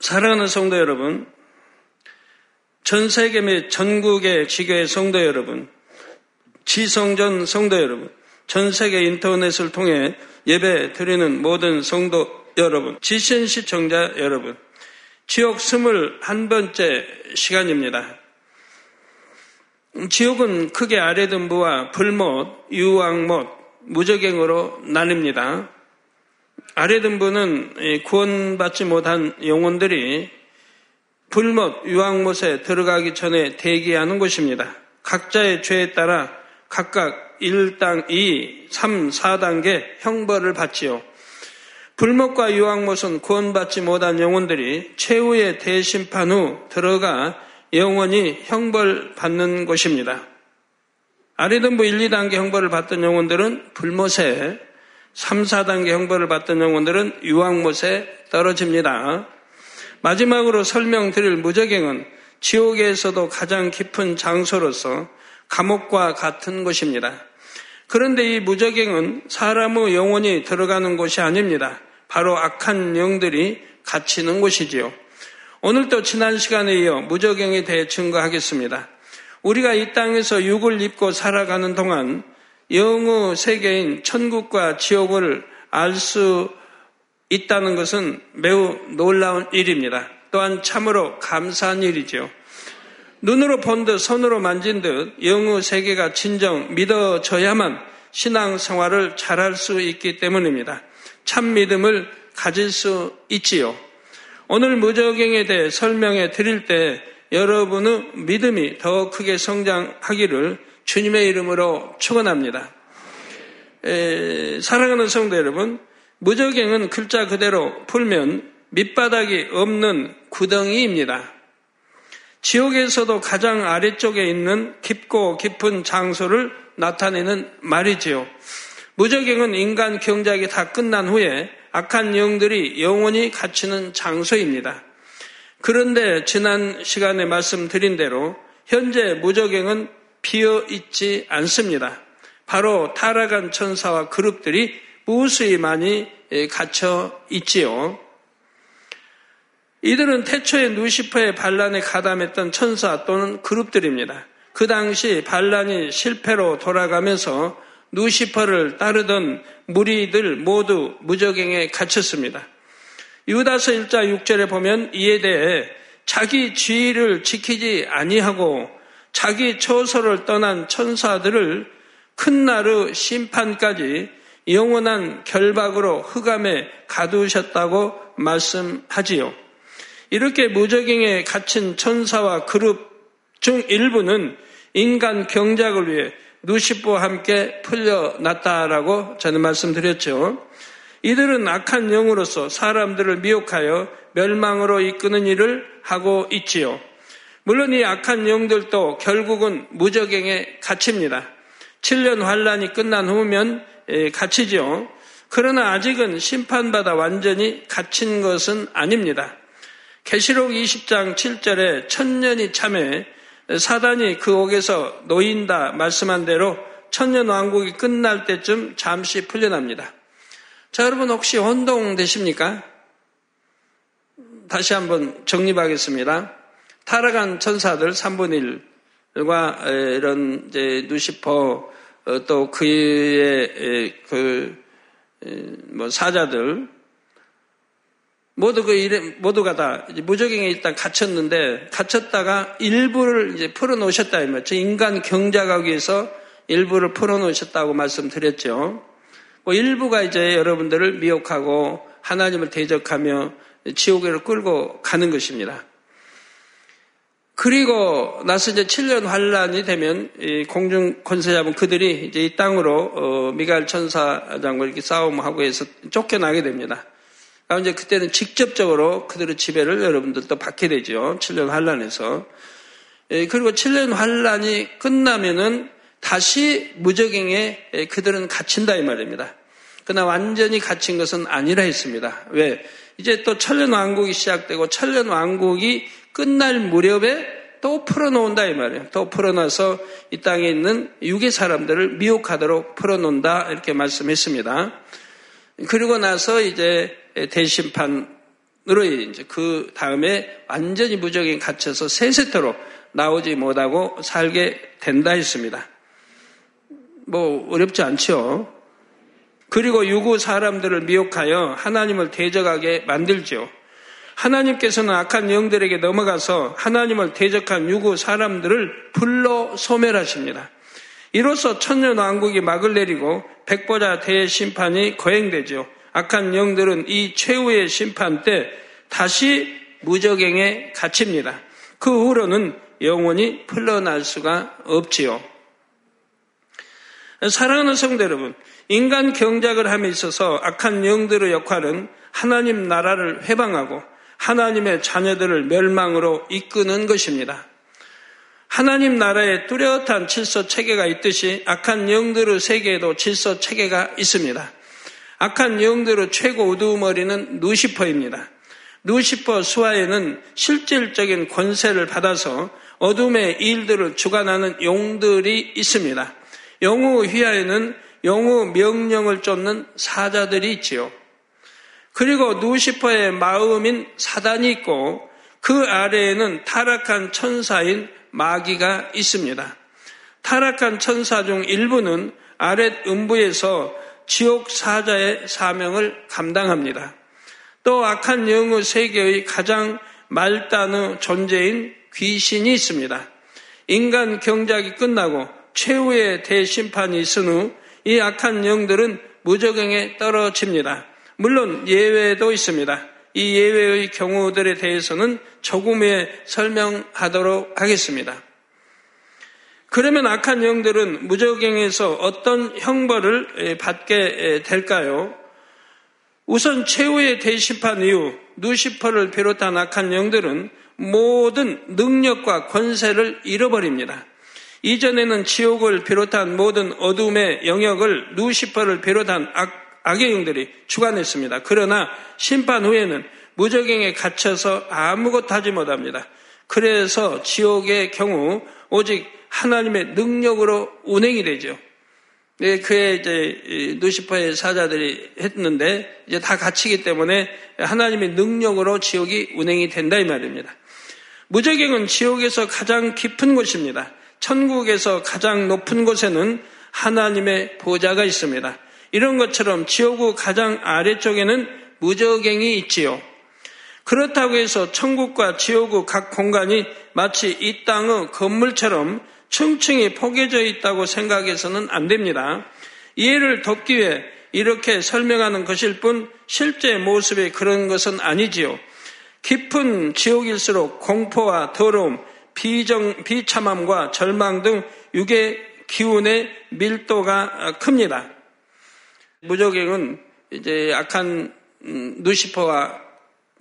사랑하는 성도 여러분, 전 세계 및 전국의 지교의 성도 여러분, 지성전 성도 여러분, 전 세계 인터넷을 통해 예배 드리는 모든 성도 여러분, 지신 시청자 여러분, 지옥 스물 한 번째 시간입니다. 지옥은 크게 아래등부와 불못, 유황못, 무적행으로 나뉩니다. 아래등부는 구원받지 못한 영혼들이 불못, 유황못에 들어가기 전에 대기하는 곳입니다. 각자의 죄에 따라 각각 1당 2, 3, 4단계 형벌을 받지요. 불목과 유황못은 구원받지 못한 영혼들이 최후의 대심판 후 들어가 영원히 형벌 받는 곳입니다. 아래등부 1, 2단계 형벌을 받던 영혼들은 불못에 3, 4단계 형벌을 받던 영혼들은 유황못에 떨어집니다. 마지막으로 설명드릴 무적행은 지옥에서도 가장 깊은 장소로서 감옥과 같은 곳입니다. 그런데 이 무적행은 사람의 영혼이 들어가는 곳이 아닙니다. 바로 악한 영들이 갇히는 곳이지요. 오늘도 지난 시간에 이어 무적행에 대해 증거하겠습니다. 우리가 이 땅에서 육을 입고 살아가는 동안 영의 세계인 천국과 지옥을 알 수 있다는 것은 매우 놀라운 일입니다. 또한 참으로 감사한 일이죠. 눈으로 본 듯, 손으로 만진 듯 영의 세계가 진정 믿어져야만 신앙 생활을 잘할 수 있기 때문입니다. 참 믿음을 가질 수 있지요. 오늘 무적행에 대해 설명해 드릴 때 여러분의 믿음이 더 크게 성장하기를 주님의 이름으로 축원합니다. 사랑하는 성도 여러분, 무적행은 글자 그대로 풀면 밑바닥이 없는 구덩이입니다. 지옥에서도 가장 아래쪽에 있는 깊고 깊은 장소를 나타내는 말이지요. 무적행은 인간 경작이 다 끝난 후에 악한 영들이 영원히 갇히는 장소입니다. 그런데 지난 시간에 말씀드린 대로 현재 무적행은 비어 있지 않습니다. 바로 타락한 천사와 그룹들이 무수히 많이 갇혀 있지요. 이들은 태초에 누시퍼의 반란에 가담했던 천사 또는 그룹들입니다. 그 당시 반란이 실패로 돌아가면서 누시퍼를 따르던 무리들 모두 무적행에 갇혔습니다. 유다서 1자 6절에 보면 이에 대해 자기 지위를 지키지 아니하고 자기 처소를 떠난 천사들을 큰 날의 심판까지 영원한 결박으로 흑암에 가두셨다고 말씀하지요. 이렇게 무적행에 갇힌 천사와 그룹 중 일부는 인간 경작을 위해 누시프와 함께 풀려났다라고 저는 말씀드렸죠. 이들은 악한 영으로서 사람들을 미혹하여 멸망으로 이끄는 일을 하고 있지요. 물론 이 악한 영들도 결국은 무적행에 갇힙니다. 7년 환란이 끝난 후면 갇히죠. 그러나 아직은 심판받아 완전히 갇힌 것은 아닙니다. 계시록 20장 7절에 천년이 참해 사단이 그 옥에서 놓인다 말씀한 대로 천년 왕국이 끝날 때쯤 잠시 풀려납니다. 자, 여러분 혹시 혼동되십니까? 다시 한번 정립하겠습니다. 타락한 천사들 3분의 1과 이런 이제 누시퍼 어, 또 그의 그 뭐 사자들 모두 그 일에, 모두가 다 무적행에 일단 갇혔는데 갇혔다가 일부를 이제 풀어놓으셨다 이 말이죠. 인간 경작하기 위해서 일부를 풀어놓으셨다고 말씀드렸죠. 뭐 일부가 이제 여러분들을 미혹하고 하나님을 대적하며 지옥으로 끌고 가는 것입니다. 그리고 나서 이제 7년 환란이 되면 공중 권세자분 그들이 이제 이 땅으로 어, 미갈 천사장과 이렇게 싸움하고 해서 쫓겨나게 됩니다. 그럼 이제 그때는 직접적으로 그들의 지배를 여러분들도 받게 되죠. 7년 환란에서. 예, 그리고 7년 환란이 끝나면은 다시 무적행에 예, 그들은 갇힌다 이 말입니다. 그러나 완전히 갇힌 것은 아니라 했습니다. 왜? 이제 또 천년 왕국이 시작되고 천년 왕국이 끝날 무렵에 또 풀어놓는다 이 말이에요. 또 풀어놔서 이 땅에 있는 육의 사람들을 미혹하도록 풀어놓는다 이렇게 말씀했습니다. 그리고 나서 이제 대심판을 이제 그 다음에 완전히 무적에 갇혀서 세세토록 나오지 못하고 살게 된다 했습니다. 뭐 어렵지 않죠. 그리고 유구 사람들을 미혹하여 하나님을 대적하게 만들죠. 하나님께서는 악한 영들에게 넘어가서 하나님을 대적한 유구 사람들을 불러 소멸하십니다. 이로써 천년왕국이 막을 내리고 백보자 대심판이 거행되죠. 악한 영들은 이 최후의 심판 때 다시 무적행에 갇힙니다. 그 후로는 영원히 풀려날 수가 없지요. 사랑하는 성도 여러분, 인간 경작을 함에 있어서 악한 영들의 역할은 하나님 나라를 회방하고 하나님의 자녀들을 멸망으로 이끄는 것입니다. 하나님 나라에 뚜렷한 질서 체계가 있듯이 악한 영들의 세계에도 질서 체계가 있습니다. 악한 영들의 최고 우두머리는 누시퍼입니다. 누시퍼 수하에는 실질적인 권세를 받아서 어둠의 일들을 주관하는 용들이 있습니다. 영우 휘하에는 영우 명령을 쫓는 사자들이 있지요. 그리고 누시퍼의 마음인 사단이 있고 그 아래에는 타락한 천사인 마귀가 있습니다. 타락한 천사 중 일부는 아랫 음부에서 지옥 사자의 사명을 감당합니다. 또 악한 영의 세계의 가장 말단의 존재인 귀신이 있습니다. 인간 경작이 끝나고 최후의 대심판이 있은 후 이 악한 영들은 무적행에 떨어집니다. 물론 예외도 있습니다. 이 예외의 경우들에 대해서는 조금 에 설명하도록 하겠습니다. 그러면 악한 영들은 무적행에서 어떤 형벌을 받게 될까요? 우선 최후의 대심판 이후 누시퍼를 비롯한 악한 영들은 모든 능력과 권세를 잃어버립니다. 이전에는 지옥을 비롯한 모든 어둠의 영역을 누시퍼를 비롯한 악, 악의 영들이 주관했습니다. 그러나 심판 후에는 무적행에 갇혀서 아무것도 하지 못합니다. 그래서 지옥의 경우 오직 하나님의 능력으로 운행이 되죠. 네, 그의 이제 누시퍼의 사자들이 했는데 이제 다 갇히기 때문에 하나님의 능력으로 지옥이 운행이 된다 이 말입니다. 무적행은 지옥에서 가장 깊은 곳입니다. 천국에서 가장 높은 곳에는 하나님의 보좌가 있습니다. 이런 것처럼 지옥의 가장 아래쪽에는 무적행이 있지요. 그렇다고 해서 천국과 지옥의 각 공간이 마치 이 땅의 건물처럼 층층이 포개져 있다고 생각해서는 안 됩니다. 이해를 돕기 위해 이렇게 설명하는 것일 뿐 실제 모습이 그런 것은 아니지요. 깊은 지옥일수록 공포와 더러움, 비정, 비참함과 절망 등 육의 기운의 밀도가 큽니다. 무적행은 이제 악한 음, 누시퍼와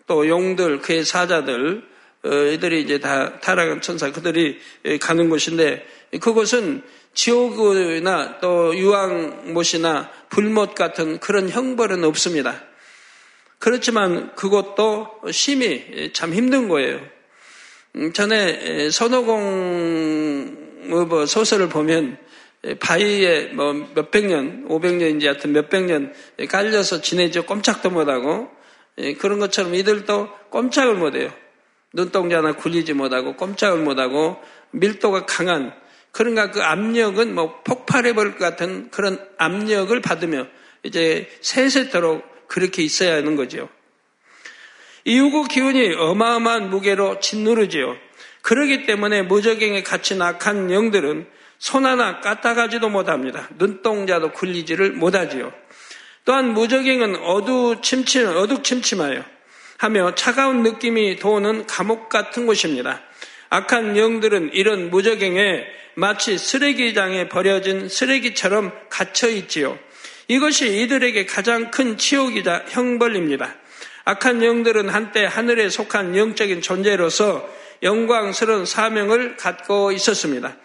또 용들 그의 사자들 어, 이들이 이제 다 타락한 천사 그들이 가는 곳인데 그곳은 지옥이나 또 유황못이나 불못 같은 그런 형벌은 없습니다. 그렇지만 그것도 심히 참 힘든 거예요. 음, 전에 선호공 뭐 소설을 보면 바위에 뭐 몇백 년, 오백 년인지 하여튼 몇백 년 깔려서 지내죠. 꼼짝도 못하고 그런 것처럼 이들도 꼼짝을 못해요. 눈동자나 굴리지 못하고 꼼짝을 못하고 밀도가 강한 그런가 그 압력은 뭐 폭발해버릴 것 같은 그런 압력을 받으며 이제 세세토록 그렇게 있어야 하는 거죠. 이유고 기운이 어마어마한 무게로 짓누르지요. 그러기 때문에 무적행에 갇힌 악한 영들은 손 하나 까딱하지도 못합니다. 눈동자도 굴리지를 못하지요. 또한 무적행은 어두침침, 어둑침침하여 하며 차가운 느낌이 도는 감옥 같은 곳입니다. 악한 영들은 이런 무적행에 마치 쓰레기장에 버려진 쓰레기처럼 갇혀 있지요. 이것이 이들에게 가장 큰 치욕이자 형벌입니다. 악한 영들은 한때 하늘에 속한 영적인 존재로서 영광스러운 사명을 갖고 있었습니다.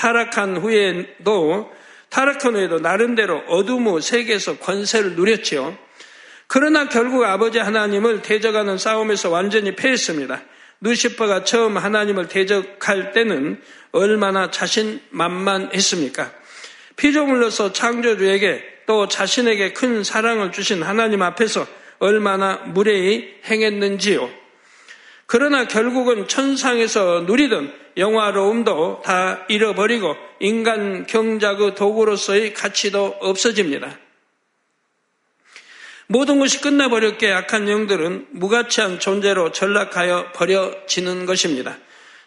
타락한 후에도 타락한 후에도 나름대로 어둠의 세계에서 권세를 누렸지요. 그러나 결국 아버지 하나님을 대적하는 싸움에서 완전히 패했습니다. 누시퍼가 처음 하나님을 대적할 때는 얼마나 자신만만했습니까? 피조물로서 창조주에게 또 자신에게 큰 사랑을 주신 하나님 앞에서 얼마나 무례히 행했는지요. 그러나 결국은 천상에서 누리던 영화로움도 다 잃어버리고 인간 경작의 도구로서의 가치도 없어집니다. 모든 것이 끝나버렸기에 악한 영들은 무가치한 존재로 전락하여 버려지는 것입니다.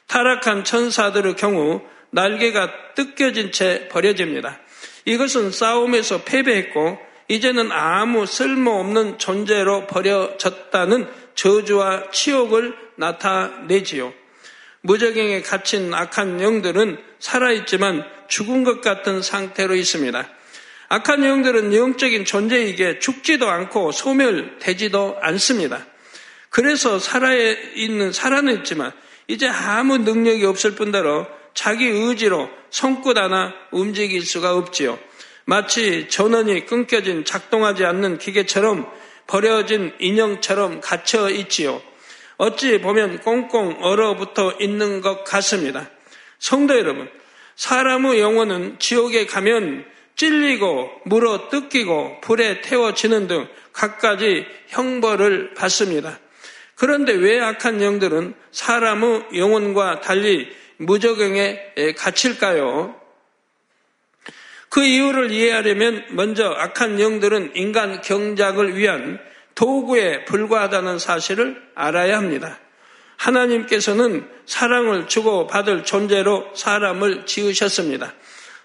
타락한 천사들의 경우 날개가 뜯겨진 채 버려집니다. 이것은 싸움에서 패배했고 이제는 아무 쓸모없는 존재로 버려졌다는 저주와 치욕을 나타내지요. 무적행에 갇힌 악한 영들은 살아있지만 죽은 것 같은 상태로 있습니다. 악한 영들은 영적인 존재이기에 죽지도 않고 소멸되지도 않습니다. 그래서 살아있는, 살아는 있지만 이제 아무 능력이 없을 뿐더러 자기 의지로 손끝 하나 움직일 수가 없지요. 마치 전원이 끊겨진 작동하지 않는 기계처럼 버려진 인형처럼 갇혀 있지요. 어찌 보면 꽁꽁 얼어붙어 있는 것 같습니다. 성도 여러분, 사람의 영혼은 지옥에 가면 찔리고 물어 뜯기고 불에 태워지는 등 갖가지 형벌을 받습니다. 그런데 왜 악한 영들은 사람의 영혼과 달리 무적응에 갇힐까요? 그 이유를 이해하려면 먼저 악한 영들은 인간 경작을 위한 도구에 불과하다는 사실을 알아야 합니다. 하나님께서는 사랑을 주고 받을 존재로 사람을 지으셨습니다.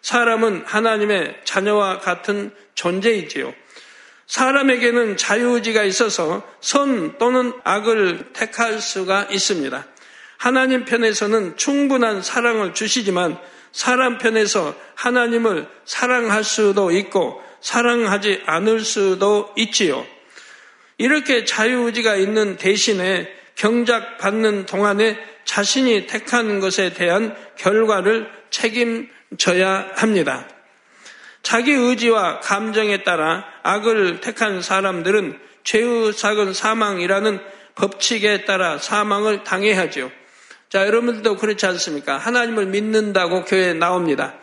사람은 하나님의 자녀와 같은 존재이지요. 사람에게는 자유의지가 있어서 선 또는 악을 택할 수가 있습니다. 하나님 편에서는 충분한 사랑을 주시지만 사람 편에서 하나님을 사랑할 수도 있고 사랑하지 않을 수도 있지요. 이렇게 자유의지가 있는 대신에 경작 받는 동안에 자신이 택한 것에 대한 결과를 책임져야 합니다. 자기 의지와 감정에 따라 악을 택한 사람들은 죄의 삭은 사망이라는 법칙에 따라 사망을 당해야 하죠. 자, 여러분들도 그렇지 않습니까? 하나님을 믿는다고 교회에 나옵니다.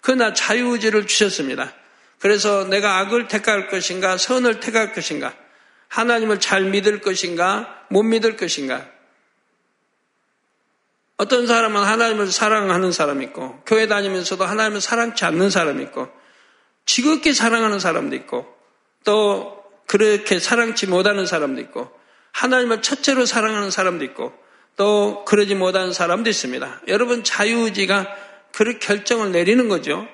그러나 자유의지를 주셨습니다. 그래서 내가 악을 택할 것인가, 선을 택할 것인가, 하나님을 잘 믿을 것인가, 못 믿을 것인가. 어떤 사람은 하나님을 사랑하는 사람이 있고, 교회 다니면서도 하나님을 사랑치 않는 사람이 있고, 지극히 사랑하는 사람도 있고, 또 그렇게 사랑치 못하는 사람도 있고, 하나님을 첫째로 사랑하는 사람도 있고, 또 그러지 못한 사람도 있습니다. 여러분 자유의지가 그 결정을 내리는 거죠.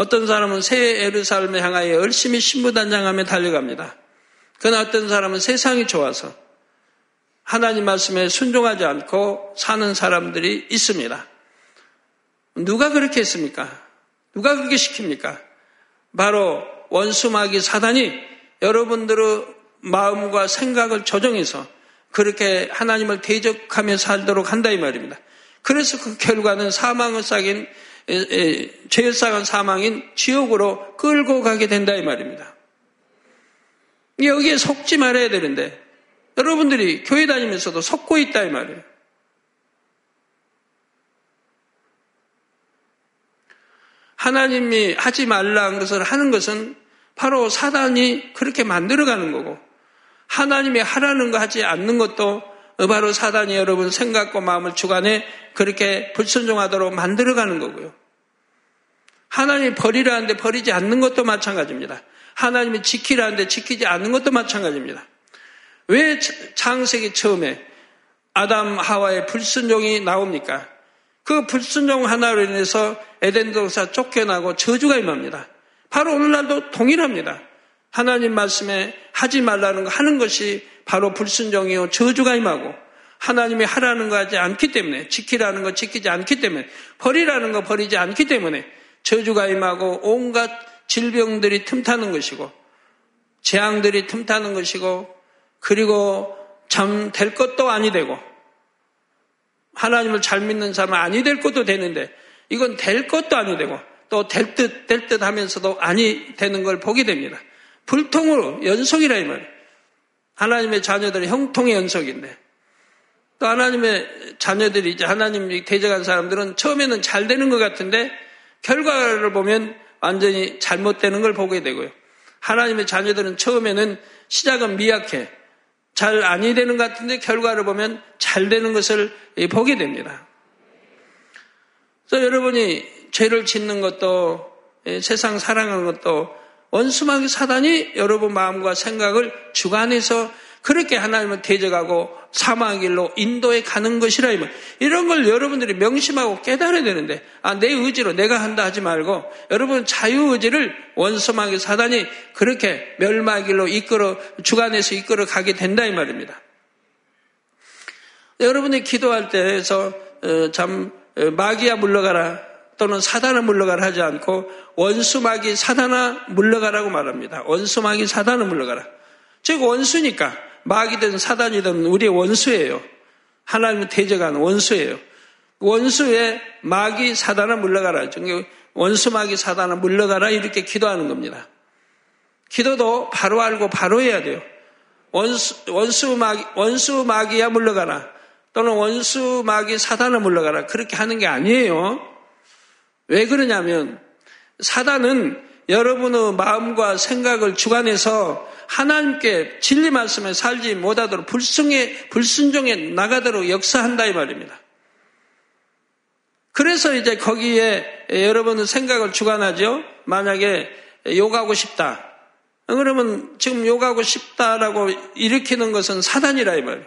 어떤 사람은 새 에르살렘에 향하여 열심히 신부단장하며 달려갑니다. 그러나 어떤 사람은 세상이 좋아서 하나님 말씀에 순종하지 않고 사는 사람들이 있습니다. 누가 그렇게 했습니까? 누가 그렇게 시킵니까? 바로 원수마귀 사단이 여러분들의 마음과 생각을 조정해서 그렇게 하나님을 대적하며 살도록 한다 이 말입니다. 그래서 그 결과는 사망을 쌓인 죄를 쌓은 사망인 지옥으로 끌고 가게 된다 이 말입니다. 여기에 속지 말아야 되는데 여러분들이 교회 다니면서도 속고 있다 이 말이에요. 하나님이 하지 말라는 것을 하는 것은 바로 사단이 그렇게 만들어가는 거고 하나님이 하라는 거 하지 않는 것도 바로 사단이 여러분 생각과 마음을 주관해 그렇게 불순종하도록 만들어가는 거고요. 하나님이 버리라는데 버리지 않는 것도 마찬가지입니다. 하나님이 지키라는데 지키지 않는 것도 마찬가지입니다. 왜 창세기 처음에 아담 하와의 불순종이 나옵니까? 그 불순종 하나로 인해서 에덴 동사 쫓겨나고 저주가 임합니다. 바로 오늘날도 동일합니다. 하나님 말씀에 하지 말라는 거 하는 것이 바로 불순종이요 저주가 임하고 하나님이 하라는 거 하지 않기 때문에 지키라는 거 지키지 않기 때문에 버리라는 거 버리지 않기 때문에 저주가 임하고 온갖 질병들이 틈타는 것이고 재앙들이 틈타는 것이고 그리고 참 될 것도 아니 되고 하나님을 잘 믿는 사람은 아니 될 것도 되는데 이건 될 것도 아니 되고 또 될 듯 될 듯 하면서도 아니 되는 걸 보게 됩니다. 불통으로 연속이라 이 말. 하나님의 자녀들은 형통의 연속인데 또 하나님의 자녀들이 이제 하나님이 대적한 사람들은 처음에는 잘 되는 것 같은데 결과를 보면 완전히 잘못되는 걸 보게 되고요. 하나님의 자녀들은 처음에는 시작은 미약해. 잘 아니 되는 것 같은데 결과를 보면 잘 되는 것을 보게 됩니다. 그래서 여러분이 죄를 짓는 것도 세상 사랑하는 것도 원수마귀 사단이 여러분 마음과 생각을 주관해서 그렇게 하나님을 대적하고 사망의 길로 인도에 가는 것이라 이면 이런 걸 여러분들이 명심하고 깨달아야 되는데 아 내 의지로 내가 한다 하지 말고 여러분 자유 의지를 원수마귀 사단이 그렇게 멸망의 길로 이끌어 주관해서 이끌어 가게 된다 이 말입니다. 여러분이 기도할 때에서 어, 참 어, 마귀야 물러가라 또는 사단아 물러가라 하지 않고 원수마귀 사단아 물러가라고 말합니다. 원수마귀 사단아 물러가라. 즉 원수니까 마귀든 사단이든 우리의 원수예요. 하나님을 대적하는 원수예요. 원수의 마귀 사단아 물러가라. 원수 마귀 사단아 물러가라 이렇게 기도하는 겁니다. 기도도 바로 알고 바로 해야 돼요. 원수, 원수 마귀, 원수 마귀야 물러가라. 또는 원수 마귀 사단아 물러가라. 그렇게 하는 게 아니에요. 왜 그러냐면 사단은 여러분의 마음과 생각을 주관해서 하나님께 진리 말씀에 살지 못하도록 불순에 불순종에 나가도록 역사한다 이 말입니다. 그래서 이제 거기에 여러분은 생각을 주관하죠. 만약에 욕하고 싶다. 그러면 지금 욕하고 싶다라고 일으키는 것은 사단이라 이 말이에요.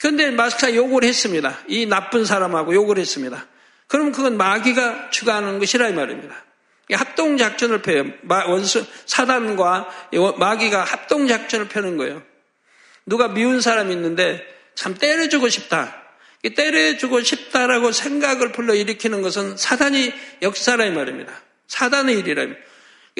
그런데 마스카 욕을 했습니다. 이 나쁜 사람하고 욕을 했습니다. 그럼 그건 마귀가 주관하는 것이라 이 말입니다. 합동 작전을 펴요. 원수 사단과 마귀가 합동 작전을 펴는 거예요. 누가 미운 사람이 있는데 참 때려주고 싶다. 때려주고 싶다라고 생각을 불러 일으키는 것은 사단이 역사라 이 말입니다. 사단의 일이라.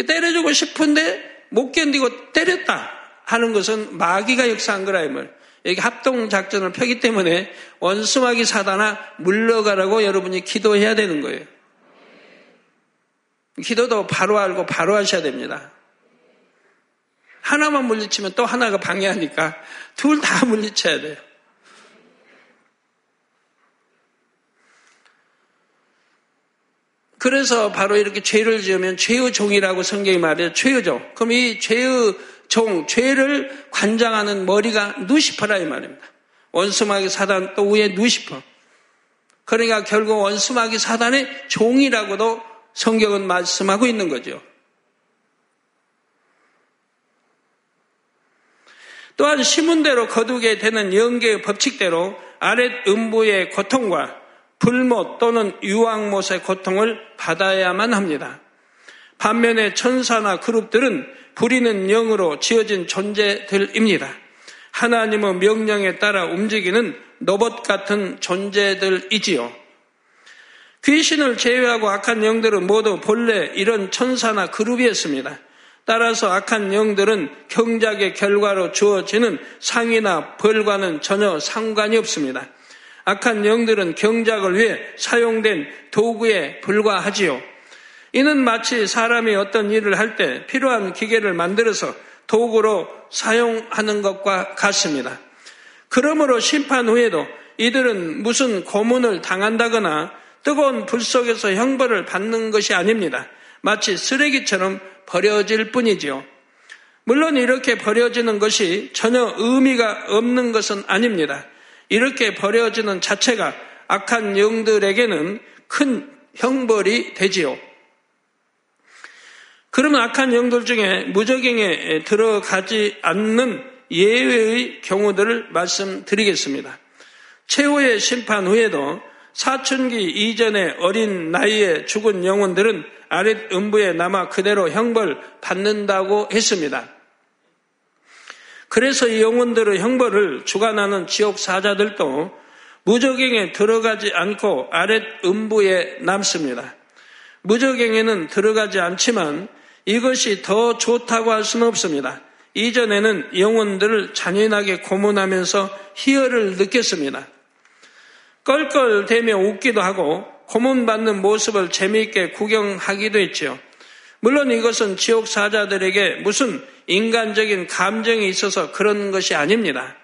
때려주고 싶은데 못 견디고 때렸다 하는 것은 마귀가 역사한 거라 이 말. 여기 합동 작전을 펴기 때문에 원수마귀 사단아 물러가라고 여러분이 기도해야 되는 거예요. 기도도 바로 알고 바로 하셔야 됩니다. 하나만 물리치면 또 하나가 방해하니까 둘 다 물리쳐야 돼요. 그래서 바로 이렇게 죄를 지으면 죄의 종이라고 성경이 말해요. 죄의 종. 그럼 이 죄의 종, 죄를 관장하는 머리가 누시퍼라 이 말입니다. 원수마귀 사단 또 위에 누시퍼. 그러니까 결국 원수마귀 사단의 종이라고도 성경은 말씀하고 있는 거죠. 또한 시문대로 거두게 되는 영계의 법칙대로 아랫 음부의 고통과 불못 또는 유황못의 고통을 받아야만 합니다. 반면에 천사나 그룹들은 부리는 영으로 지어진 존재들입니다. 하나님의 명령에 따라 움직이는 로봇 같은 존재들이지요. 귀신을 제외하고 악한 영들은 모두 본래 이런 천사나 그룹이었습니다. 따라서 악한 영들은 경작의 결과로 주어지는 상이나 벌과는 전혀 상관이 없습니다. 악한 영들은 경작을 위해 사용된 도구에 불과하지요. 이는 마치 사람이 어떤 일을 할 때 필요한 기계를 만들어서 도구로 사용하는 것과 같습니다. 그러므로 심판 후에도 이들은 무슨 고문을 당한다거나 뜨거운 불 속에서 형벌을 받는 것이 아닙니다. 마치 쓰레기처럼 버려질 뿐이지요. 물론 이렇게 버려지는 것이 전혀 의미가 없는 것은 아닙니다. 이렇게 버려지는 자체가 악한 영들에게는 큰 형벌이 되지요. 그러면 악한 영들 중에 무적행에 들어가지 않는 예외의 경우들을 말씀드리겠습니다. 최후의 심판 후에도 사춘기 이전의 어린 나이에 죽은 영혼들은 아랫 음부에 남아 그대로 형벌 받는다고 했습니다. 그래서 이 영혼들의 형벌을 주관하는 지옥 사자들도 무적행에 들어가지 않고 아랫 음부에 남습니다. 무적행에는 들어가지 않지만 이것이 더 좋다고 할 수는 없습니다. 이전에는 영혼들을 잔인하게 고문하면서 희열을 느꼈습니다. 껄껄대며 웃기도 하고 고문받는 모습을 재미있게 구경하기도 했지요. 물론 이것은 지옥 사자들에게 무슨 인간적인 감정이 있어서 그런 것이 아닙니다.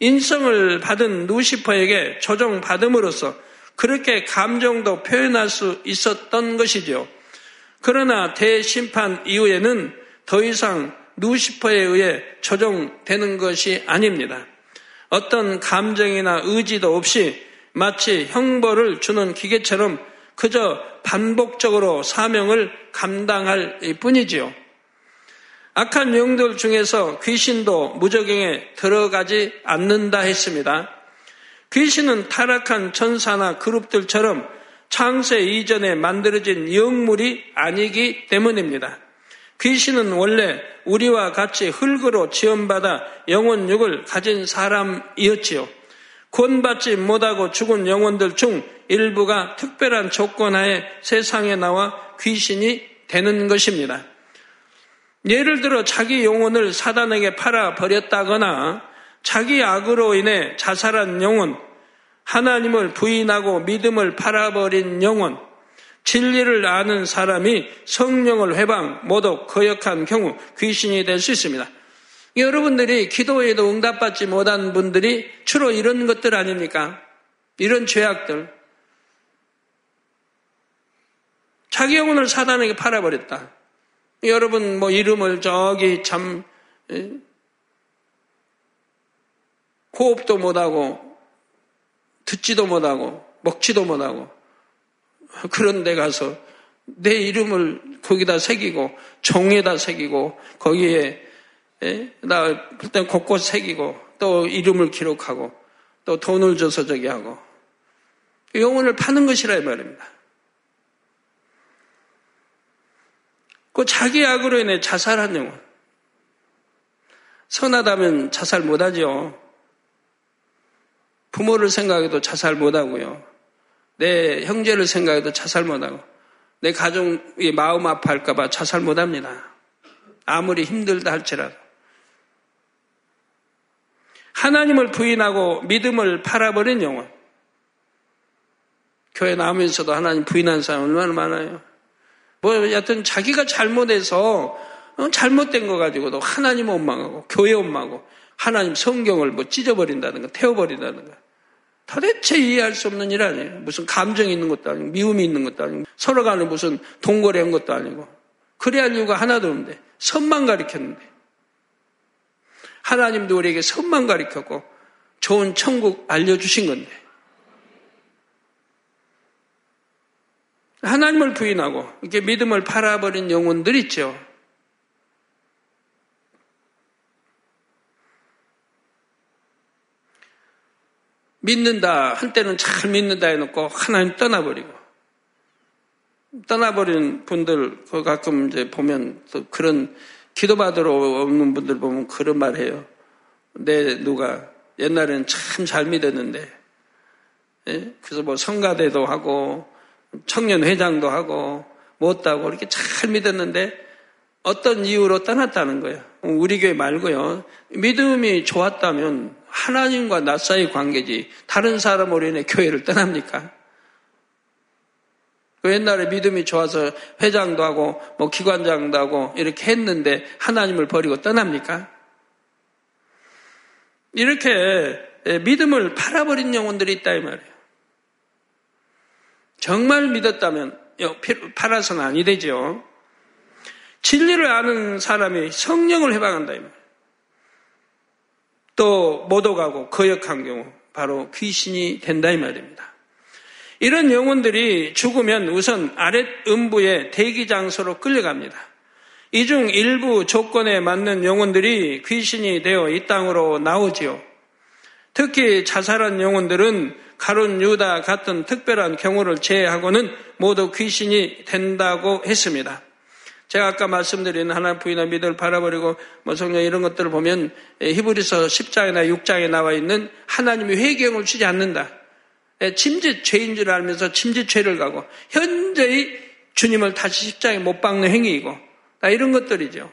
인성을 받은 루시퍼에게 조정받음으로써 그렇게 감정도 표현할 수 있었던 것이죠. 그러나 대심판 이후에는 더 이상 누시퍼에 의해 조종되는 것이 아닙니다. 어떤 감정이나 의지도 없이 마치 형벌을 주는 기계처럼 그저 반복적으로 사명을 감당할 뿐이지요. 악한 영들 중에서 귀신도 무적행에 들어가지 않는다 했습니다. 귀신은 타락한 천사나 그룹들처럼 창세 이전에 만들어진 영물이 아니기 때문입니다. 귀신은 원래 우리와 같이 흙으로 지원받아 영혼육을 가진 사람이었지요. 구원받지 못하고 죽은 영혼들 중 일부가 특별한 조건 하에 세상에 나와 귀신이 되는 것입니다. 예를 들어 자기 영혼을 사단에게 팔아 버렸다거나 자기 악으로 인해 자살한 영혼, 하나님을 부인하고 믿음을 팔아버린 영혼, 진리를 아는 사람이 성령을 회방, 모독, 거역한 경우 귀신이 될 수 있습니다. 여러분들이 기도에도 응답받지 못한 분들이 주로 이런 것들 아닙니까? 이런 죄악들. 자기 영혼을 사단에게 팔아버렸다. 여러분 뭐 이름을 저기 참 호흡도 못하고 듣지도 못하고 먹지도 못하고 그런 데 가서 내 이름을 거기다 새기고 종에다 새기고 거기에 나 일단 곳곳 새기고 또 이름을 기록하고 또 돈을 줘서 저기 하고 영혼을 파는 것이라 이 말입니다. 그 자기 악으로 인해 자살한 영혼. 선하다면 자살 못하죠. 부모를 생각해도 자살 못하고요. 내 형제를 생각해도 자살 못하고 내 가족이 마음 아파할까봐 자살 못합니다. 아무리 힘들다 할지라도. 하나님을 부인하고 믿음을 팔아버린 영혼. 교회 나오면서도 하나님 부인한 사람 얼마나 많아요. 뭐 여하튼 자기가 잘못해서 어, 잘못된 거 가지고도 하나님 원망하고 교회 원망하고 하나님 성경을 뭐 찢어버린다든가 태워버린다든가 도대체 이해할 수 없는 일 아니에요. 무슨 감정이 있는 것도 아니고 미움이 있는 것도 아니고 서로 간에 무슨 동거래 한 것도 아니고 그래야 할 이유가 하나도 없는데 선만 가리켰는데 하나님도 우리에게 선만 가리켰고 좋은 천국 알려주신 건데 하나님을 부인하고 이렇게 믿음을 팔아버린 영혼들 있죠. 믿는다 한때는 잘 믿는다 해놓고 하나님 떠나버리고 떠나버린 분들 그 가끔 이제 보면 또 그런 기도받으러 오는 분들 보면 그런 말 해요. 내 누가 옛날에는 참 잘 믿었는데 예? 그래서 뭐 성가대도 하고 청년 회장도 하고 못다고 이렇게 잘 믿었는데 어떤 이유로 떠났다는 거예요. 우리 교회 말고요. 믿음이 좋았다면 하나님과 나 사이 관계지 다른 사람으로 인해 교회를 떠납니까? 그 옛날에 믿음이 좋아서 회장도 하고 뭐 기관장도 하고 이렇게 했는데 하나님을 버리고 떠납니까? 이렇게 믿음을 팔아버린 영혼들이 있다 이 말이에요. 정말 믿었다면 팔아서는 아니 되죠. 진리를 아는 사람이 성령을 해방한다. 또 모독하고 거역한 경우 바로 귀신이 된다 이 말입니다. 이런 영혼들이 죽으면 우선 아랫 음부의 대기 장소로 끌려갑니다. 이 중 일부 조건에 맞는 영혼들이 귀신이 되어 이 땅으로 나오지요. 특히 자살한 영혼들은 가론 유다 같은 특별한 경우를 제외하고는 모두 귀신이 된다고 했습니다. 제가 아까 말씀드린 하나님 부인의 믿음을 바라버리고 뭐 성령 이런 것들을 보면 히브리서 10장이나 6장에 나와 있는 하나님이 회경을 주지 않는다. 침짓 죄인 줄 알면서 침짓 죄를 가고 현재의 주님을 다시 십장에 못 박는 행위이고 다 이런 것들이죠.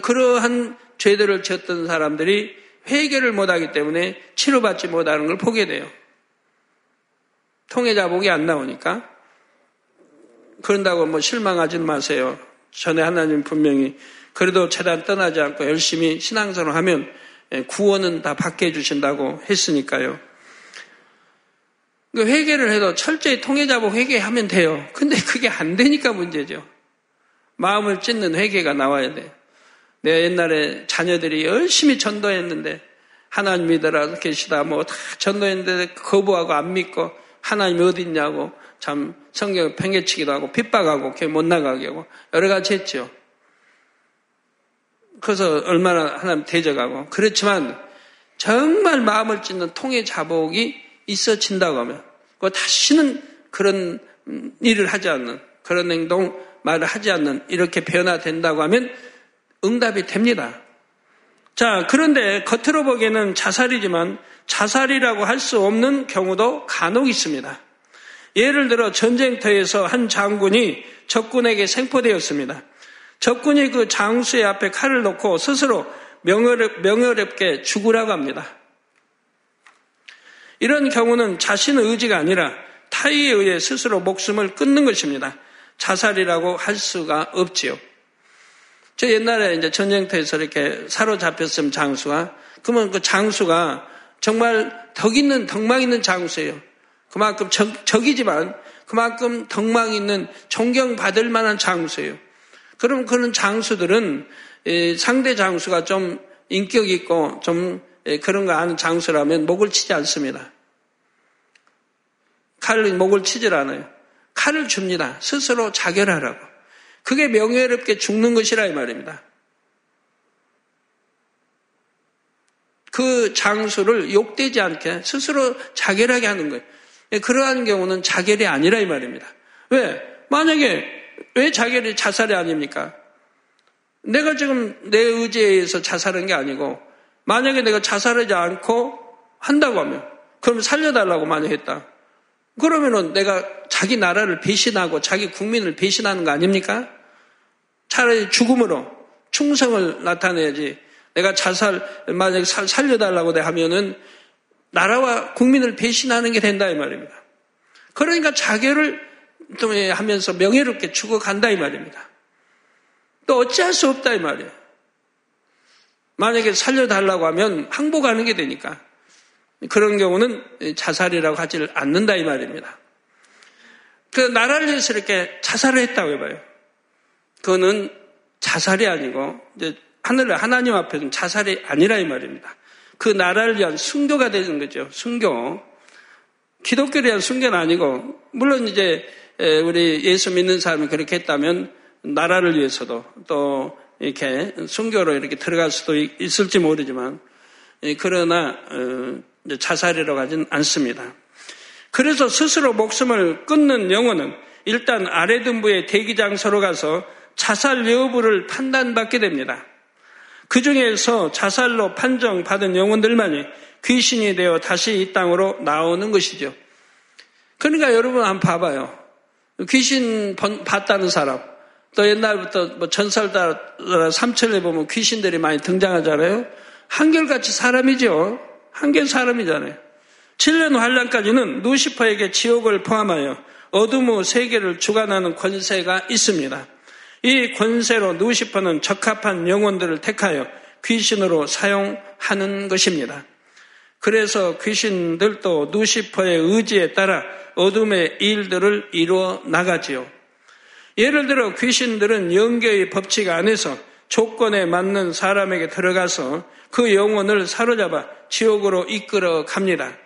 그러한 죄들을 지었던 사람들이 회개를 못하기 때문에 치료받지 못하는 걸 보게 돼요. 통해자복이 안 나오니까. 그런다고 뭐 실망하지 마세요. 전에 하나님 분명히 그래도 재단 떠나지 않고 열심히 신앙생활 하면 구원은 다 받게 해주신다고 했으니까요. 그 회개를 해도 철저히 통해잡고 회개하면 돼요. 근데 그게 안 되니까 문제죠. 마음을 찢는 회개가 나와야 돼요. 내 옛날에 자녀들이 열심히 전도했는데 하나님 믿으라 계시다 뭐 다 전도했는데 거부하고 안 믿고 하나님이 어디 있냐고 참 성경 팽개치기도 하고 핍박하고 못 나가게 하고 여러 가지 했죠. 그래서 얼마나 하나님 대적하고 그렇지만 정말 마음을 찢는 통의 자복이 있어진다고 하면 그 다시는 그런 일을 하지 않는 그런 행동 말을 하지 않는 이렇게 변화된다고 하면 응답이 됩니다. 자, 그런데 겉으로 보기에는 자살이지만 자살이라고 할 수 없는 경우도 간혹 있습니다. 예를 들어 전쟁터에서 한 장군이 적군에게 생포되었습니다. 적군이 그 장수의 앞에 칼을 놓고 스스로 명예롭, 명예롭게 죽으라고 합니다. 이런 경우는 자신의 의지가 아니라 타의에 의해 스스로 목숨을 끊는 것입니다. 자살이라고 할 수가 없지요. 저 옛날에 이제 전쟁터에서 이렇게 사로잡혔으면 장수가, 그러면 그 장수가 정말 덕 있는, 덕망 있는 장수예요. 그만큼 적, 적이지만 그만큼 덕망 있는 존경받을 만한 장수예요. 그럼 그런 장수들은 상대 장수가 좀 인격 있고 좀 그런 거 아는 장수라면 목을 치지 않습니다. 칼을 목을 치질 않아요. 칼을 줍니다. 스스로 자결하라고. 그게 명예롭게 죽는 것이라 이 말입니다. 그 장수를 욕되지 않게 스스로 자결하게 하는 거예요. 그러한 경우는 자결이 아니라 이 말입니다. 왜? 만약에 왜 자결이 자살이 아닙니까? 내가 지금 내 의지에 의해서 자살한 게 아니고 만약에 내가 자살하지 않고 한다고 하면 그럼 살려달라고 만약 했다. 그러면은 내가 자기 나라를 배신하고 자기 국민을 배신하는 거 아닙니까? 차라리 죽음으로 충성을 나타내야지. 내가 자살, 만약에 살려달라고 하면은 나라와 국민을 배신하는 게 된다 이 말입니다. 그러니까 자결을 하면서 명예롭게 죽어간다 이 말입니다. 또 어찌할 수 없다 이 말이에요. 만약에 살려달라고 하면 항복하는 게 되니까. 그런 경우는 자살이라고 하지를 않는다 이 말입니다. 그 나라를 위해서 이렇게 자살을 했다고 해봐요. 그거는 자살이 아니고 이제 하늘 하나님 앞에서는 자살이 아니라 이 말입니다. 그 나라를 위한 순교가 되는 거죠. 순교. 기독교에 대한 순교는 아니고 물론 이제 우리 예수 믿는 사람이 그렇게 했다면 나라를 위해서도 또 이렇게 순교로 이렇게 들어갈 수도 있을지 모르지만 그러나 어, 자살이라고 하진 않습니다. 그래서 스스로 목숨을 끊는 영혼은 일단 아래 등부의 대기장소로 가서 자살 여부를 판단받게 됩니다. 그 중에서 자살로 판정받은 영혼들만이 귀신이 되어 다시 이 땅으로 나오는 것이죠. 그러니까 여러분 한번 봐봐요. 귀신 봤다는 사람, 또 옛날부터 뭐 전설다 삼천에 보면 귀신들이 많이 등장하잖아요. 한결같이 사람이죠. 한결 사람이잖아요. 7년 환란까지는 누시퍼에게 지옥을 포함하여 어둠의 세계를 주관하는 권세가 있습니다. 이 권세로 누시퍼는 적합한 영혼들을 택하여 귀신으로 사용하는 것입니다. 그래서 귀신들도 누시퍼의 의지에 따라 어둠의 일들을 이루어 나가지요. 예를 들어 귀신들은 영계의 법칙 안에서 조건에 맞는 사람에게 들어가서 그 영혼을 사로잡아 지옥으로 이끌어 갑니다.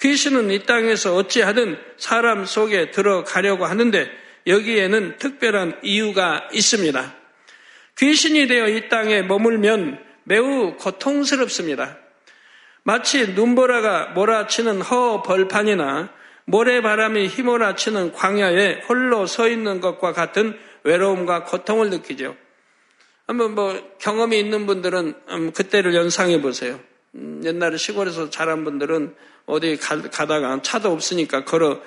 귀신은 이 땅에서 어찌하든 사람 속에 들어가려고 하는데 여기에는 특별한 이유가 있습니다. 귀신이 되어 이 땅에 머물면 매우 고통스럽습니다. 마치 눈보라가 몰아치는 허 벌판이나 모래바람이 휘몰아치는 광야에 홀로 서 있는 것과 같은 외로움과 고통을 느끼죠. 한번 뭐 경험이 있는 분들은 그때를 연상해 보세요. 음, 옛날에 시골에서 자란 분들은 어디 가다가 차도 없으니까 걸어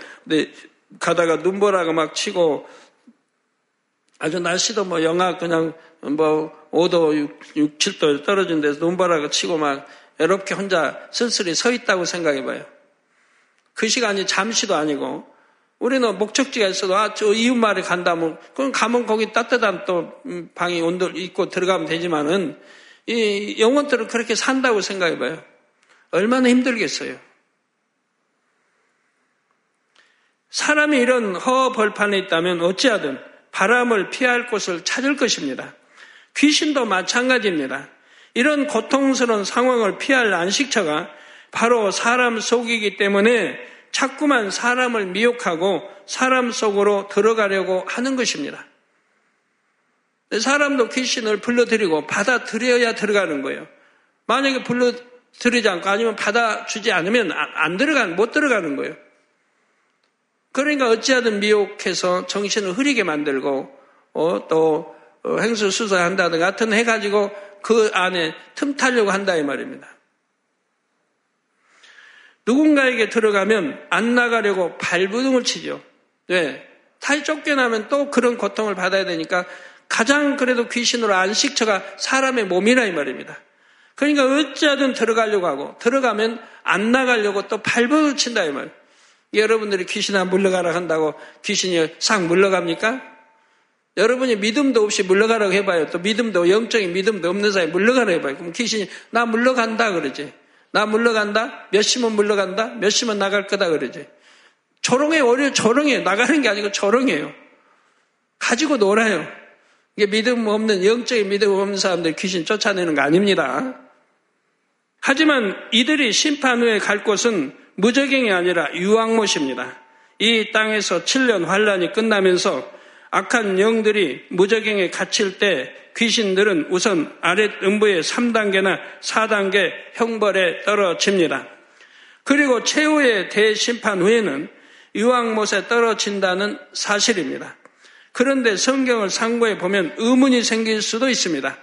가다가 눈보라가 막 치고 아주 날씨도 뭐 영하 그냥 뭐 5도 6, 6 7도 떨어진 데서 눈보라가 치고 막 외롭게 혼자 쓸쓸히 서 있다고 생각해 봐요. 그 시간이 잠시도 아니고 우리는 목적지가 있어도 아, 저 이웃 마을에 간다면 그럼 가면 거기 따뜻한 또 음, 방이 온도 있고 들어가면 되지만은 이 영혼들은 그렇게 산다고 생각해 봐요. 얼마나 힘들겠어요. 사람이 이런 허벌판에 있다면 어찌하든 바람을 피할 곳을 찾을 것입니다. 귀신도 마찬가지입니다. 이런 고통스러운 상황을 피할 안식처가 바로 사람 속이기 때문에 자꾸만 사람을 미혹하고 사람 속으로 들어가려고 하는 것입니다. 사람도 귀신을 불러들이고 받아들여야 들어가는 거예요. 만약에 불러들이지 않고 아니면 받아주지 않으면 안 들어가는, 못 들어가는 거예요. 그러니까 어찌하든 미혹해서 정신을 흐리게 만들고 어, 또 어, 행수 수사한다든가 같은 해가지고 그 안에 틈타려고 한다 이 말입니다. 누군가에게 들어가면 안 나가려고 발부둥을 치죠. 왜? 탈 쫓겨나면 또 그런 고통을 받아야 되니까 가장 그래도 귀신으로 안식처가 사람의 몸이라 이 말입니다. 그러니까 어찌하든 들어가려고 하고 들어가면 안 나가려고 또 발부둥을 친다 이 말. 여러분들이 귀신아 물러가라 한다고 귀신이 싹 물러갑니까? 여러분이 믿음도 없이 물러가라고 해봐요. 또 믿음도 영적인 믿음도 없는 사람이 물러가라 해봐요. 그럼 귀신이 나 물러간다 그러지. 나 물러간다? 몇 시면 물러간다? 몇 시면 나갈 거다 그러지. 조롱해, 오히려 조롱해. 나가는 게 아니고 조롱해요. 가지고 놀아요. 이게 믿음 없는, 영적인 믿음 없는 사람들 귀신 쫓아내는 거 아닙니다. 하지만 이들이 심판 후에 갈 곳은 무적행이 아니라 유황못입니다. 이 땅에서 7년 환란이 끝나면서 악한 영들이 무적행에 갇힐 때 귀신들은 우선 아랫 음부의 3단계나 4단계 형벌에 떨어집니다. 그리고 최후의 대심판 후에는 유황못에 떨어진다는 사실입니다. 그런데 성경을 상고해 보면 의문이 생길 수도 있습니다.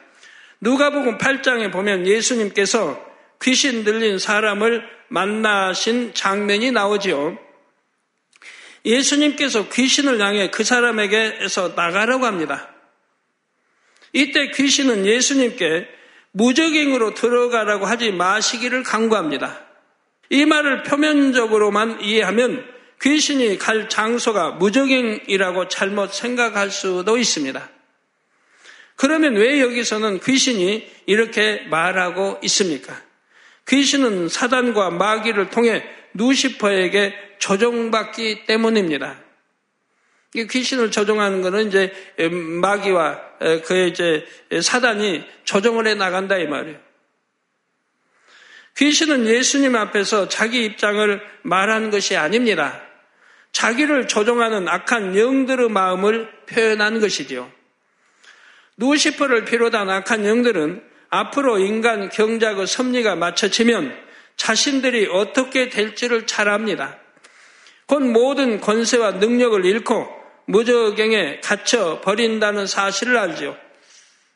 누가복음 8장에 보면 예수님께서 귀신 들린 사람을 만나신 장면이 나오지요. 예수님께서 귀신을 향해 그 사람에게서 나가라고 합니다. 이때 귀신은 예수님께 무적행으로 들어가라고 하지 마시기를 강구합니다. 이 말을 표면적으로만 이해하면 귀신이 갈 장소가 무적행이라고 잘못 생각할 수도 있습니다. 그러면 왜 여기서는 귀신이 이렇게 말하고 있습니까? 귀신은 사단과 마귀를 통해 누시퍼에게 조종받기 때문입니다. 귀신을 조종하는 것은 이제 마귀와 그의 이제 사단이 조종을 해 나간다 이 말이에요. 귀신은 예수님 앞에서 자기 입장을 말하는 것이 아닙니다. 자기를 조종하는 악한 영들의 마음을 표현한 것이지요. 누시퍼를 비롯한 악한 영들은 앞으로 인간 경작의 섭리가 맞춰지면 자신들이 어떻게 될지를 잘 압니다. 곧 모든 권세와 능력을 잃고 무저경에 갇혀 버린다는 사실을 알죠.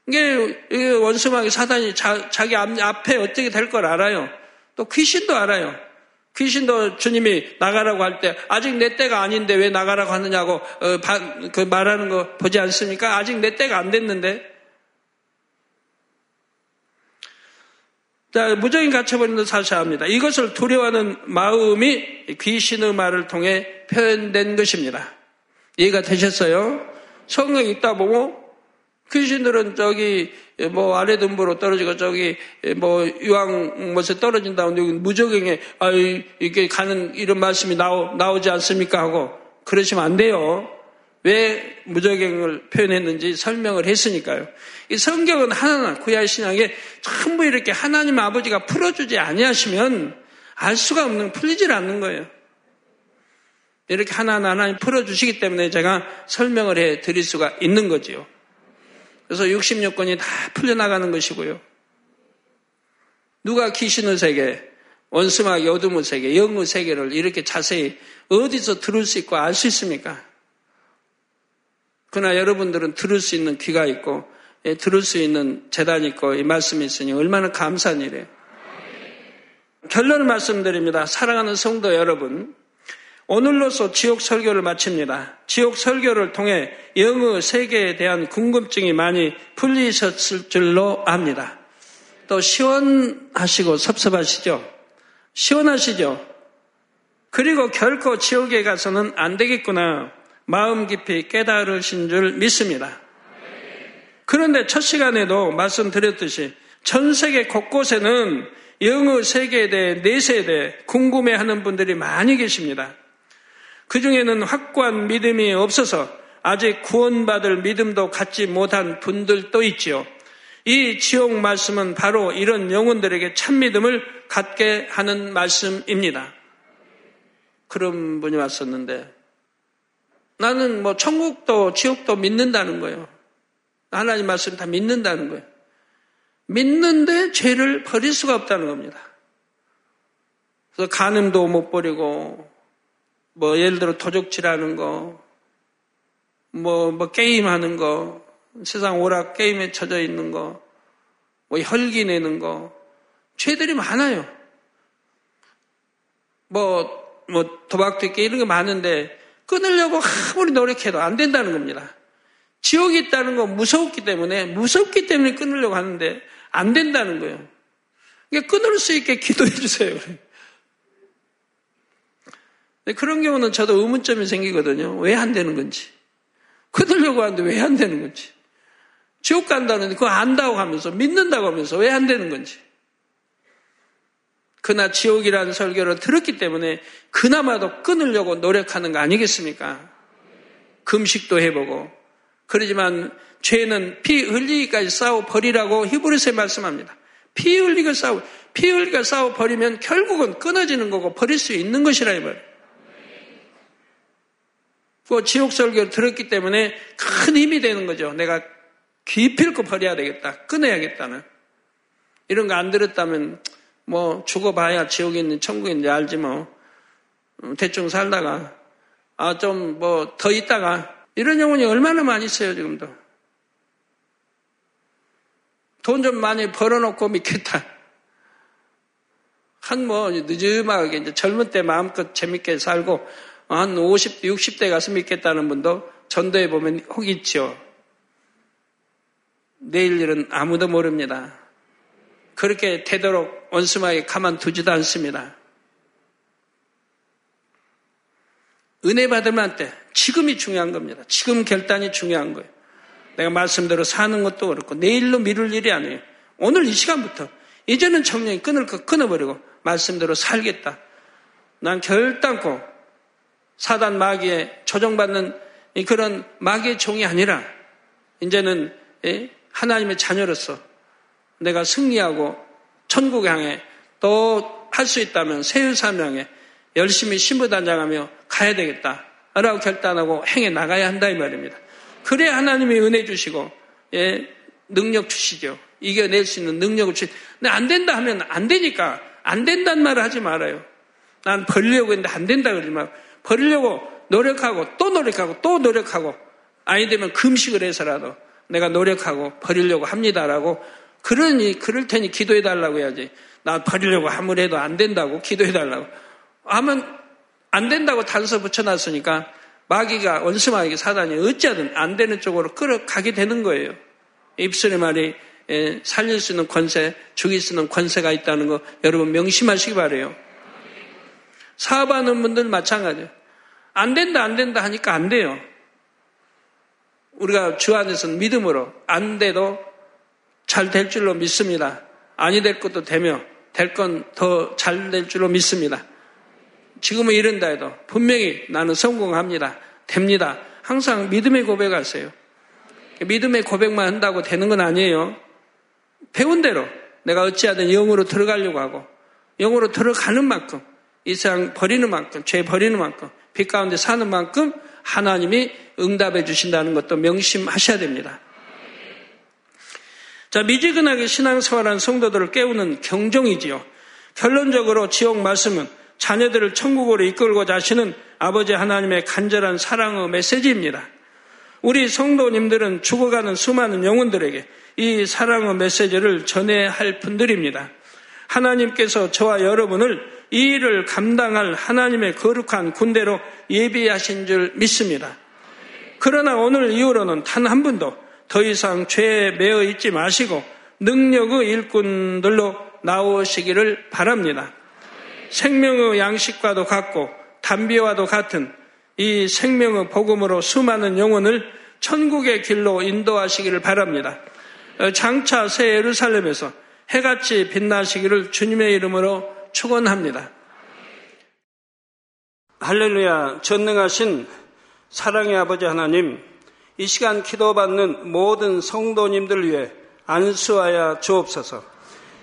이게 원수마귀 사단이 자, 기 앞에 어떻게 될 걸 알아요. 또 귀신도 알아요. 귀신도 주님이 나가라고 할 때 아직 내 때가 아닌데 왜 나가라고 하느냐고 어, 그 말하는 거 보지 않습니까? 아직 내 때가 안 됐는데 무적인 갇혀버리는 사실 압니다. 이것을 두려워하는 마음이 귀신의 말을 통해 표현된 것입니다. 이해가 되셨어요? 성경에 있다 보고 귀신들은 저기 뭐 아래 등부로 떨어지고 저기 뭐 유황 못에 떨어진다 고 여기 무적행에 아 이게 가는 이런 말씀이 나오, 나오지 않습니까 하고 그러시면 안 돼요. 왜 무적행을 표현했는지 설명을 했으니까요. 이 성경은 하나나 구약 신앙에 전부 이렇게 하나님 아버지가 풀어주지 아니하시면 알 수가 없는 풀리질 않는 거예요. 이렇게 하나하나 하나님 풀어주시기 때문에 제가 설명을 해 드릴 수가 있는 거지요. 그래서 66권이 다 풀려나가는 것이고요. 누가 귀신의 세계, 원수마귀 어둠의 세계, 영의 세계를 이렇게 자세히 어디서 들을 수 있고 알 수 있습니까? 그러나 여러분들은 들을 수 있는 귀가 있고 예, 들을 수 있는 재단이 있고 이 말씀이 있으니 얼마나 감사한 일이에요. 결론을 말씀드립니다. 사랑하는 성도 여러분, 오늘로서 지옥 설교를 마칩니다. 지옥 설교를 통해 영의 세계에 대한 궁금증이 많이 풀리셨을 줄로 압니다. 또 시원하시고 섭섭하시죠? 시원하시죠? 그리고 결코 지옥에 가서는 안 되겠구나. 마음 깊이 깨달으신 줄 믿습니다. 그런데 첫 시간에도 말씀드렸듯이 전 세계 곳곳에는 영어 세계에 대해 내세에 대해 궁금해하는 분들이 많이 계십니다. 그 중에는 확고한 믿음이 없어서 아직 구원받을 믿음도 갖지 못한 분들도 있지요. 이 지옥 말씀은 바로 이런 영혼들에게 참 믿음을 갖게 하는 말씀입니다. 그런 분이 왔었는데 나는 뭐 천국도 지옥도 믿는다는 거예요. 하나님 말씀 다 믿는다는 거예요. 믿는데 죄를 버릴 수가 없다는 겁니다. 그래서 간음도 못 버리고 뭐 예를 들어 도적질하는 거, 뭐, 뭐 게임하는 거, 세상 오락 게임에 쳐져 있는 거, 뭐 혈기 내는 거, 죄들이 많아요. 뭐, 뭐 도박도 있게 이런 게 많은데 끊으려고 아무리 노력해도 안 된다는 겁니다. 지옥이 있다는 건 무섭기 때문에 무섭기 때문에 끊으려고 하는데 안 된다는 거예요. 그러니까 끊을 수 있게 기도해 주세요. 그런 경우는 저도 의문점이 생기거든요. 왜 안 되는 건지. 끊으려고 하는데 왜 안 되는 건지. 지옥 간다는데 그거 안다고 하면서 믿는다고 하면서 왜 안 되는 건지. 그나 지옥이라는 설교를 들었기 때문에 그나마도 끊으려고 노력하는 거 아니겠습니까? 금식도 해보고. 그러지만 죄는 피 흘리기까지 싸워 버리라고 히브리서에 말씀합니다. 피 흘리고 싸워, 피 흘리고 싸워 버리면 결국은 끊어지는 거고 버릴 수 있는 것이라 이 말이에요. 그 지옥 설교를 들었기 때문에 큰 힘이 되는 거죠. 내가 기필코 버려야 되겠다. 끊어야겠다는. 이런 거 안 들었다면 뭐 죽어봐야 지옥에 있는 천국에 있는지 알지 뭐. 음, 대충 살다가 아 좀 뭐 더 있다가 이런 영혼이 얼마나 많이 있어요 지금도. 돈 좀 많이 벌어놓고 믿겠다. 한 뭐 늦음하게 이제 젊은 때 마음껏 재밌게 살고 한 50, 60대 가서 믿겠다는 분도 전도에 보면 혹 있죠. 내일 일은 아무도 모릅니다. 그렇게 되도록 원수마에 가만두지도 않습니다. 은혜 받으면 때 지금이 중요한 겁니다. 지금 결단이 중요한 거예요. 내가 말씀대로 사는 것도 그렇고 내일로 미룰 일이 아니에요. 오늘 이 시간부터 이제는 청년이 끊을 거 끊어버리고 말씀대로 살겠다. 난 결단코 사단 마귀에 조정받는 그런 마귀의 종이 아니라 이제는 예, 하나님의 자녀로서 내가 승리하고 천국 향해 또 할 수 있다면 세율 사명에 열심히 신부단장하며 가야 되겠다. 라고 결단하고 행해 나가야 한다 이 말입니다. 그래 하나님이 은혜 주시고 예, 능력 주시죠. 이겨낼 수 있는 능력을 주시. 근데 안 된다 하면 안 되니까 안 된다는 말을 하지 말아요. 난 벌려고 했는데 안 된다 그러지 말고 버리려고 노력하고 또 노력하고 또 노력하고 아니 되면 금식을 해서라도 내가 노력하고 버리려고 합니다라고 그러니 그럴 테니 기도해 달라고 해야지. 나 버리려고 아무리 해도 안 된다고 기도해 달라고 하면 안 된다고 단서 붙여놨으니까 마귀가 원수마귀 사단이 어찌하든 안 되는 쪽으로 끌어가게 되는 거예요. 입술의 말이 살릴 수 있는 권세, 죽일 수 있는 권세가 있다는 거 여러분 명심하시기 바래요. 사업하는 분들 마찬가지예요. 안 된다, 안 된다 하니까 안 돼요. 우리가 주 안에서는 믿음으로 안 돼도 잘 될 줄로 믿습니다. 아니 될 것도 되며 될 건 더 잘 될 줄로 믿습니다. 지금은 이런다 해도 분명히 나는 성공합니다. 됩니다. 항상 믿음의 고백하세요. 믿음의 고백만 한다고 되는 건 아니에요. 배운 대로 내가 어찌하든 영으로 들어가려고 하고 영으로 들어가는 만큼 이 세상 버리는 만큼, 죄 버리는 만큼, 빛 가운데 사는 만큼 하나님이 응답해 주신다는 것도 명심하셔야 됩니다. 자, 미지근하게 신앙생활한 성도들을 깨우는 경종이지요. 결론적으로 지옥 말씀은 자녀들을 천국으로 이끌고자 하시는 아버지 하나님의 간절한 사랑의 메시지입니다. 우리 성도님들은 죽어가는 수많은 영혼들에게 이 사랑의 메시지를 전해야 할 분들입니다. 하나님께서 저와 여러분을 이 일을 감당할 하나님의 거룩한 군대로 예비하신 줄 믿습니다. 그러나 오늘 이후로는 단 한 분도 더 이상 죄에 매어 있지 마시고 능력의 일꾼들로 나오시기를 바랍니다. 생명의 양식과도 같고 담비와도 같은 이 생명의 복음으로 수많은 영혼을 천국의 길로 인도하시기를 바랍니다. 장차 새 예루살렘에서 해같이 빛나시기를 주님의 이름으로 축원합니다. 할렐루야, 전능하신 사랑의 아버지 하나님, 이 시간 기도받는 모든 성도님들 위해 안수하여 주옵소서.